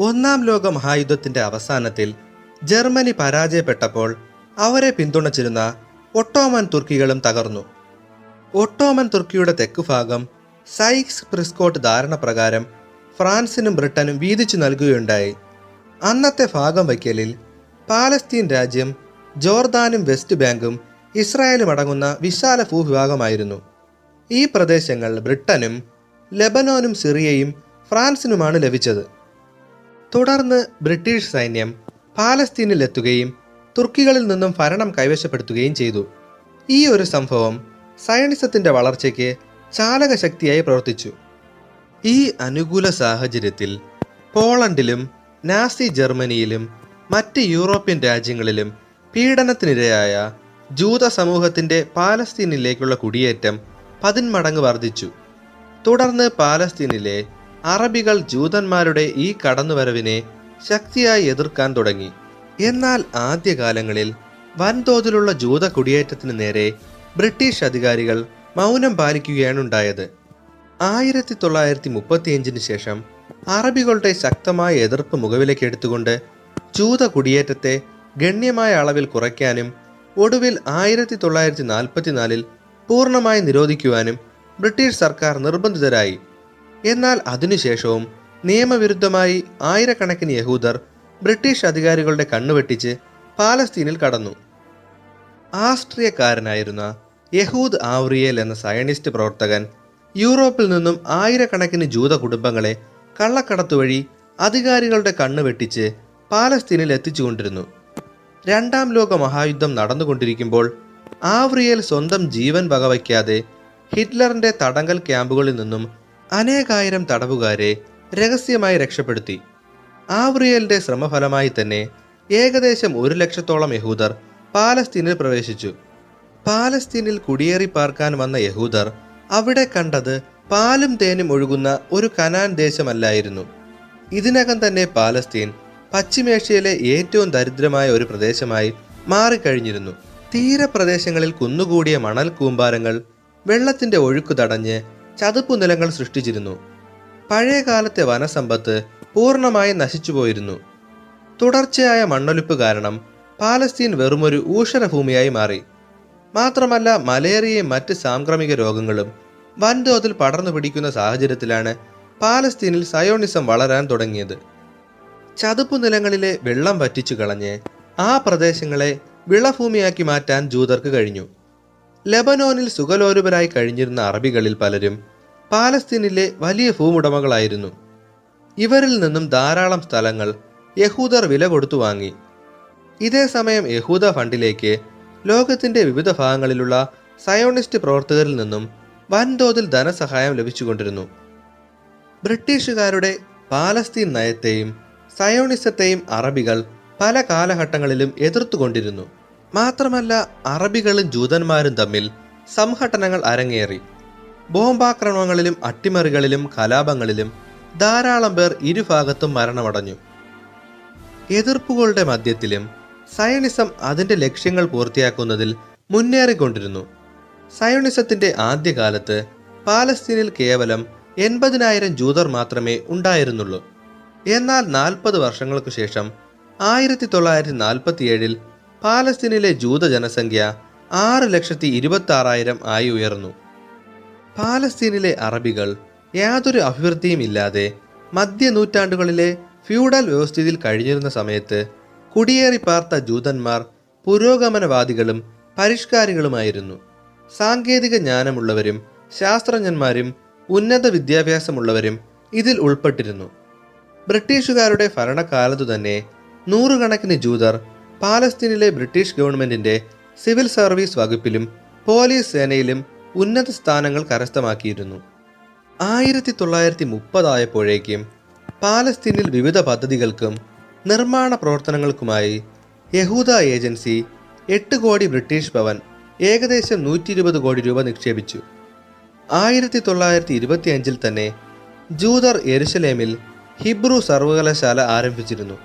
ഒന്നാം ലോക മഹായുദ്ധത്തിന്റെ അവസാനത്തിൽ ജർമ്മനി പരാജയപ്പെട്ടപ്പോൾ അവരെ പിന്തുണച്ചിരുന്ന ഒട്ടോമൻ തുർക്കികളും തകർന്നു. ഒട്ടോമൻ തുർക്കിയുടെ തെക്ക് ഭാഗം സൈക്സ് പ്രിസ്കോട്ട് ധാരണ പ്രകാരം ഫ്രാൻസിനും ബ്രിട്ടനും വീതിച്ചു നൽകുകയുണ്ടായി. അന്നത്തെ ഭാഗം വയ്ക്കലിൽ പാലസ്തീൻ രാജ്യം ജോർദാനും വെസ്റ്റ് ബാങ്കും ഇസ്രായേലും അടങ്ങുന്ന വിശാല ഭൂവിഭാഗമായിരുന്നു. ഈ പ്രദേശങ്ങൾ ബ്രിട്ടനും ലെബനോനും സിറിയയും ഫ്രാൻസിനുമാണ് ലഭിച്ചത്. തുടർന്ന് ബ്രിട്ടീഷ് സൈന്യം പാലസ്തീനിലെത്തുകയും തുർക്കികളിൽ നിന്നും ഭരണം കൈവശപ്പെടുത്തുകയും ചെയ്തു. ഈ ഒരു സംഭവം സയണിസത്തിന്റെ വളർച്ചയ്ക്ക് ചാലകശക്തിയായി പ്രവർത്തിച്ചു. ഈ അനുകൂല സാഹചര്യത്തിൽ പോളണ്ടിലും നാസി ജർമ്മനിയിലും മറ്റ് യൂറോപ്യൻ രാജ്യങ്ങളിലും പീഡനത്തിനിരയായ ജൂത സമൂഹത്തിന്റെ പാലസ്തീനിലേക്കുള്ള കുടിയേറ്റം പതിന്മടങ്ങ് വർദ്ധിച്ചു. തുടർന്ന് പാലസ്തീനിലെ അറബികൾ ജൂതന്മാരുടെ ഈ കടന്നുവരവിനെ ശക്തിയായി എതിർക്കാൻ തുടങ്ങി. എന്നാൽ ആദ്യകാലങ്ങളിൽ വൻതോതിലുള്ള ജൂത കുടിയേറ്റത്തിന് നേരെ ബ്രിട്ടീഷ് അധികാരികൾ മൗനം പാലിക്കുകയാണ് ഉണ്ടായത് ആയിരത്തി തൊള്ളായിരത്തി മുപ്പത്തിയഞ്ചിന് ശേഷം അറബികളുടെ ശക്തമായ എതിർപ്പ് മുഖവിലേക്ക് എടുത്തുകൊണ്ട് ജൂത കുടിയേറ്റത്തെ ഗണ്യമായ അളവിൽ കുറയ്ക്കാനും ഒടുവിൽ ആയിരത്തി തൊള്ളായിരത്തി നാൽപ്പത്തിനാലിൽ പൂർണമായി നിരോധിക്കുവാനും ബ്രിട്ടീഷ് സർക്കാർ നിർബന്ധിതരായി. എന്നാൽ അതിനുശേഷവും നിയമവിരുദ്ധമായി ആയിരക്കണക്കിന് യഹൂദർ ബ്രിട്ടീഷ് അധികാരികളുടെ കണ്ണുവെട്ടിച്ച് പാലസ്തീനിൽ കടന്നു. ആസ്ട്രിയക്കാരനായിരുന്ന യഹൂദ് ആവ്രിയേൽ എന്ന സയനിസ്റ്റ് പ്രവർത്തകൻ യൂറോപ്പിൽ നിന്നും ആയിരക്കണക്കിന് ജൂത കുടുംബങ്ങളെ കള്ളക്കടത്ത് വഴി അധികാരികളുടെ കണ്ണുവെട്ടിച്ച് പാലസ്തീനിൽ എത്തിച്ചുകൊണ്ടിരുന്നു. രണ്ടാം ലോക മഹായുദ്ധം നടന്നുകൊണ്ടിരിക്കുമ്പോൾ ആവ്രിയേൽ സ്വന്തം ജീവൻ വകവയ്ക്കാതെ ഹിറ്റ്ലറിന്റെ തടങ്കൽ ക്യാമ്പുകളിൽ നിന്നും അനേകായിരം തടവുകാരെ രഹസ്യമായി രക്ഷപ്പെടുത്തി. ആവ്രിയലിന്റെ ശ്രമഫലമായി തന്നെ ഏകദേശം ഒരു ലക്ഷത്തോളം യഹൂദർ പാലസ്തീനിൽ പ്രവേശിച്ചു. പാലസ്തീനിൽ കുടിയേറി പാർക്കാൻ വന്ന യഹൂദർ അവിടെ കണ്ടത് പാലും തേനും ഒഴുകുന്ന ഒരു കനാൻ ദേശമല്ലായിരുന്നു. ഇതിനകം തന്നെ പാലസ്തീൻ പശ്ചിമേഷ്യയിലെ ഏറ്റവും ദരിദ്രമായ ഒരു പ്രദേശമായി മാറിക്കഴിഞ്ഞിരുന്നു. തീരപ്രദേശങ്ങളിൽ കുന്നുകൂടിയ മണൽ കൂമ്പാരങ്ങൾ വെള്ളത്തിന്റെ ഒഴുക്ക് തടഞ്ഞ് ചതുപ്പു നിലങ്ങൾ സൃഷ്ടിച്ചിരുന്നു. പഴയകാലത്തെ വനസമ്പത്ത് പൂർണമായി നശിച്ചുപോയിരുന്നു. തുടർച്ചയായ മണ്ണൊലിപ്പ് കാരണം പാലസ്തീൻ വെറുമൊരു ഊഷരഭൂമിയായി മാറി. മാത്രമല്ല മലേറിയയും മറ്റ് സാംക്രമിക രോഗങ്ങളും വൻതോതിൽ പടർന്നു പിടിക്കുന്ന സാഹചര്യത്തിലാണ് പാലസ്തീനിൽ സയോണിസം വളരാൻ തുടങ്ങിയത്. ചതുപ്പു നിലങ്ങളിലെ വെള്ളം വറ്റിച്ചു കളഞ്ഞ് ആ പ്രദേശങ്ങളെ വിളഭൂമിയാക്കി മാറ്റാൻ ജൂതർക്ക് കഴിഞ്ഞു. ലെബനോനിൽ സുഖലോലുപരായി കഴിഞ്ഞിരുന്ന അറബികളിൽ പലരും പാലസ്തീനിലെ വലിയ ഭൂമുടമകളായിരുന്നു ഇവരിൽ നിന്നും ധാരാളം സ്ഥലങ്ങൾ യഹൂദർ വില കൊടുത്തു വാങ്ങി. ഇതേ സമയം യഹൂദ ഫണ്ടിലേക്ക് ലോകത്തിന്റെ വിവിധ ഭാഗങ്ങളിലുള്ള സയോണിസ്റ്റ് പ്രവർത്തകരിൽ നിന്നും വൻതോതിൽ ധനസഹായം ലഭിച്ചുകൊണ്ടിരുന്നു. ബ്രിട്ടീഷുകാരുടെ പാലസ്തീൻ നയത്തെയും സയോണിസത്തെയും അറബികൾ പല കാലഘട്ടങ്ങളിലും എതിർത്തുകൊണ്ടിരുന്നു. മാത്രമല്ല അറബികളും ജൂതന്മാരും തമ്മിൽ സംഘട്ടനങ്ങൾ അരങ്ങേറി. ബോംബാക്രമണങ്ങളിലും അട്ടിമറികളിലും കലാപങ്ങളിലും ധാരാളം പേർ ഇരുഭാഗത്തും മരണമടഞ്ഞു. എതിർപ്പുകളുടെ മധ്യത്തിലും സയണിസം അതിന്റെ ലക്ഷ്യങ്ങൾ പൂർത്തിയാക്കുന്നതിൽ മുന്നേറിക്കൊണ്ടിരുന്നു. സയോണിസത്തിന്റെ ആദ്യകാലത്ത് പാലസ്തീനിൽ കേവലം എൺപതിനായിരം ജൂതർ മാത്രമേ ഉണ്ടായിരുന്നുള്ളൂ. എന്നാൽ നാൽപ്പത് വർഷങ്ങൾക്കു ശേഷം ആയിരത്തി തൊള്ളായിരത്തി നാൽപ്പത്തിയേഴിൽ പാലസ്തീനിലെ ജൂത ജനസംഖ്യ ആറ് ലക്ഷത്തി ഇരുപത്തി ആറായിരം ആയി ഉയർന്നു. പാലസ്തീനിലെ അറബികൾ യാതൊരു അഭിവൃദ്ധിയും ഇല്ലാതെ മധ്യ നൂറ്റാണ്ടുകളിലെ ഫ്യൂഡൽ വ്യവസ്ഥിതിയിൽ കഴിഞ്ഞിരുന്ന സമയത്ത് കുടിയേറി പാർത്ത ജൂതന്മാർ പുരോഗമനവാദികളും പരിഷ്കാരികളുമായിരുന്നു. സാങ്കേതിക ജ്ഞാനമുള്ളവരും ശാസ്ത്രജ്ഞന്മാരും ഉന്നത വിദ്യാഭ്യാസമുള്ളവരും ഇതിൽ ഉൾപ്പെട്ടിരുന്നു. ബ്രിട്ടീഷുകാരുടെ ഭരണകാലത്തു തന്നെ നൂറുകണക്കിന് ജൂതർ പാലസ്തീനിലെ ബ്രിട്ടീഷ് ഗവൺമെന്റിന്റെ സിവിൽ സർവീസ് വകുപ്പിലും പോലീസ് സേനയിലും ഉന്നത സ്ഥാനങ്ങൾ കരസ്ഥമാക്കിയിരുന്നു. ആയിരത്തി തൊള്ളായിരത്തി മുപ്പതായപ്പോഴേക്കും പാലസ്തീനിൽ വിവിധ പദ്ധതികൾക്കും നിർമ്മാണ പ്രവർത്തനങ്ങൾക്കുമായി യഹൂദ ഏജൻസി എട്ട് കോടി ബ്രിട്ടീഷ് ഭവൻ ഏകദേശം നൂറ്റി ഇരുപത് കോടി രൂപ നിക്ഷേപിച്ചു. ആയിരത്തി തൊള്ളായിരത്തി ഇരുപത്തിയഞ്ചിൽ തന്നെ ജൂതർ എരുഷലേമിൽ ഹിബ്രു സർവകലാശാല ആരംഭിച്ചിരുന്നു.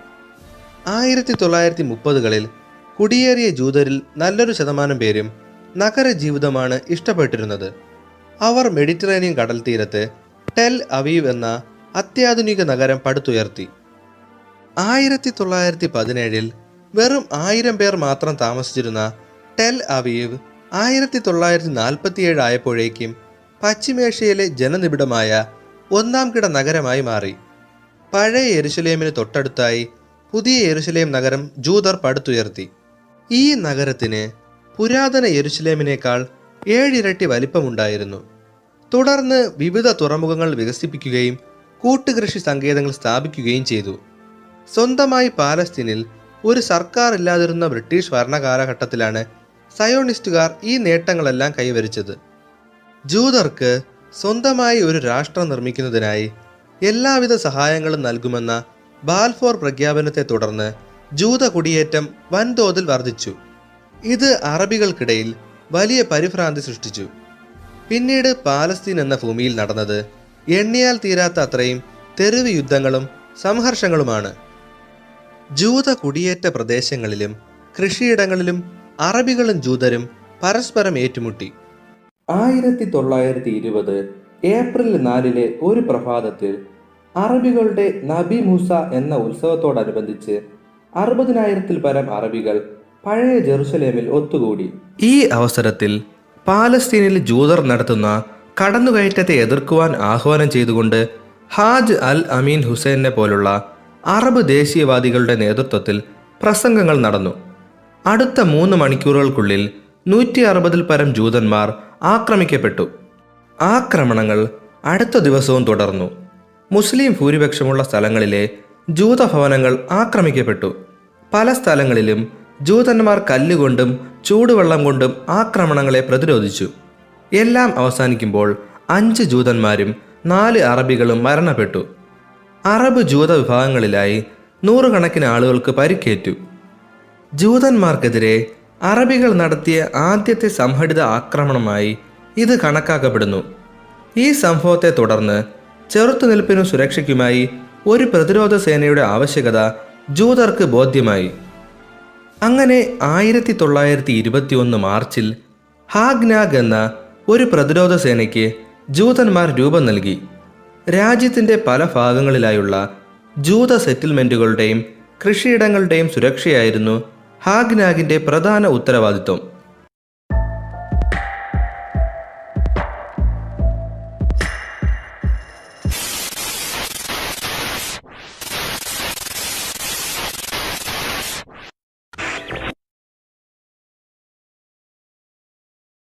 ആയിരത്തി തൊള്ളായിരത്തി മുപ്പതുകളിൽ കുടിയേറിയ ജൂതരിൽ നല്ലൊരു ശതമാനം പേരും നഗര ജീവിതമാണ് ഇഷ്ടപ്പെട്ടിരുന്നത്. അവർ മെഡിറ്ററേനിയൻ കടൽ തീരത്ത് ടെൽ അവീവ് എന്ന അത്യാധുനിക നഗരം പടുത്തുയർത്തി. ആയിരത്തി തൊള്ളായിരത്തി പതിനേഴിൽ വെറും ആയിരം പേർ മാത്രം താമസിച്ചിരുന്ന ടെൽ അവീവ് ആയിരത്തി തൊള്ളായിരത്തി നാൽപ്പത്തിയേഴ് ആയപ്പോഴേക്കും പശ്ചിമേഷ്യയിലെ ജനനിബിഡമായ ഒന്നാം കിട നഗരമായി മാറി. പഴയ എരുശലേമിന് തൊട്ടടുത്തായി പുതിയ യെരുശലേം നഗരം ജൂതർ പടുത്തുയർത്തി. ഈ നഗരത്തിന് പുരാതന യെരുശലേമിനേക്കാൾ ഏഴിരട്ടി വലിപ്പമുണ്ടായിരുന്നു. തുടർന്ന് വിവിധ തുറമുഖങ്ങൾ വികസിപ്പിക്കുകയും കൂട്ടുകൃഷി സങ്കേതങ്ങൾ സ്ഥാപിക്കുകയും ചെയ്തു. സ്വന്തമായി പാലസ്തീനിൽ ഒരു സർക്കാർ ഇല്ലാതിരുന്ന ബ്രിട്ടീഷ് ഭരണകാലഘട്ടത്തിലാണ് സയോണിസ്റ്റുകാർ ഈ നേട്ടങ്ങളെല്ലാം കൈവരിച്ചത്. ജൂതർക്ക് സ്വന്തമായി ഒരു രാഷ്ട്രം നിർമ്മിക്കുന്നതിനായി എല്ലാവിധ സഹായങ്ങളും നൽകുമെന്ന ബാൽഫോർ പ്രഖ്യാപനത്തെ തുടർന്ന് ജൂത കുടിയേറ്റം വൻതോതിൽ വർദ്ധിച്ചു. ഇത് അറബികൾക്കിടയിൽ വലിയ പരിഭ്രാന്തി സൃഷ്ടിച്ചു. പിന്നീട് പാലസ്തീൻ എന്ന ഭൂമിയിൽ നടന്നത് എണ്ണിയാൽ തീരാത്ത അത്രയും തെരുവ് യുദ്ധങ്ങളും സംഘർഷങ്ങളുമാണ്. ജൂത കുടിയേറ്റ പ്രദേശങ്ങളിലും കൃഷിയിടങ്ങളിലും അറബികളും ജൂതരും പരസ്പരം ഏറ്റുമുട്ടി. ആയിരത്തി തൊള്ളായിരത്തി ഇരുപത് ഏപ്രിൽ നാലിലെ ഒരു പ്രഭാതത്തിൽ അറബികളുടെ നബി മൂസ എന്ന ഉത്സവത്തോടനുബന്ധിച്ച് അറുപതിനായിരത്തിൽ പരം അറബികൾ പഴയ ജെറുസലേമിൽ ഒത്തുകൂടി. ഈ അവസരത്തിൽ പാലസ്തീനിൽ ജൂതർ നടത്തുന്ന കടന്നുകയറ്റത്തെ എതിർക്കുവാൻ ആഹ്വാനം ചെയ്തുകൊണ്ട് ഹാജ് അൽ അമീൻ ഹുസൈനെ പോലുള്ള അറബ് ദേശീയവാദികളുടെ നേതൃത്വത്തിൽ പ്രസംഗങ്ങൾ നടന്നു. അടുത്ത മൂന്ന് മണിക്കൂറുകൾക്കുള്ളിൽ നൂറ്റി അറുപതിൽ പരം ജൂതന്മാർ ആക്രമിക്കപ്പെട്ടു. ആക്രമണങ്ങൾ അടുത്ത ദിവസവും തുടർന്നു. മുസ്ലിം ഭൂരിപക്ഷമുള്ള സ്ഥലങ്ങളിലെ ജൂതഭവനങ്ങൾ ആക്രമിക്കപ്പെട്ടു. പല സ്ഥലങ്ങളിലും ജൂതന്മാർ കല്ലുകൊണ്ടും ചൂടുവെള്ളം കൊണ്ടും ആക്രമണങ്ങളെ പ്രതിരോധിച്ചു. എല്ലാം അവസാനിക്കുമ്പോൾ അഞ്ച് ജൂതന്മാരും നാല് അറബികളും മരണപ്പെട്ടു. അറബ് ജൂത വിഭാഗങ്ങളിലായി നൂറുകണക്കിന് ആളുകൾക്ക് പരിക്കേറ്റു. ജൂതന്മാർക്കെതിരെ അറബികൾ നടത്തിയ ആദ്യത്തെ സംഘടിത ആക്രമണമായി ഇത് കണക്കാക്കപ്പെടുന്നു. ഈ സംഭവത്തെ തുടർന്ന് ചെറുത്തുനിൽപ്പിനും സുരക്ഷയ്ക്കുമായി ഒരു പ്രതിരോധ സേനയുടെ ആവശ്യകത ജൂതർക്ക് ബോധ്യമായി. അങ്ങനെ ആയിരത്തി തൊള്ളായിരത്തി ഇരുപത്തി ഒന്ന് മാർച്ചിൽ ഹാഗ്നാഗ് എന്ന ഒരു പ്രതിരോധ സേനയ്ക്ക് ജൂതന്മാർ രൂപം നൽകി. രാജ്യത്തിന്റെ പല ഭാഗങ്ങളിലായുള്ള ജൂത സെറ്റിൽമെന്റുകളുടെയും കൃഷിയിടങ്ങളുടെയും സുരക്ഷയായിരുന്നു ഹാഗ്നാഗിന്റെ പ്രധാന ഉത്തരവാദിത്വം.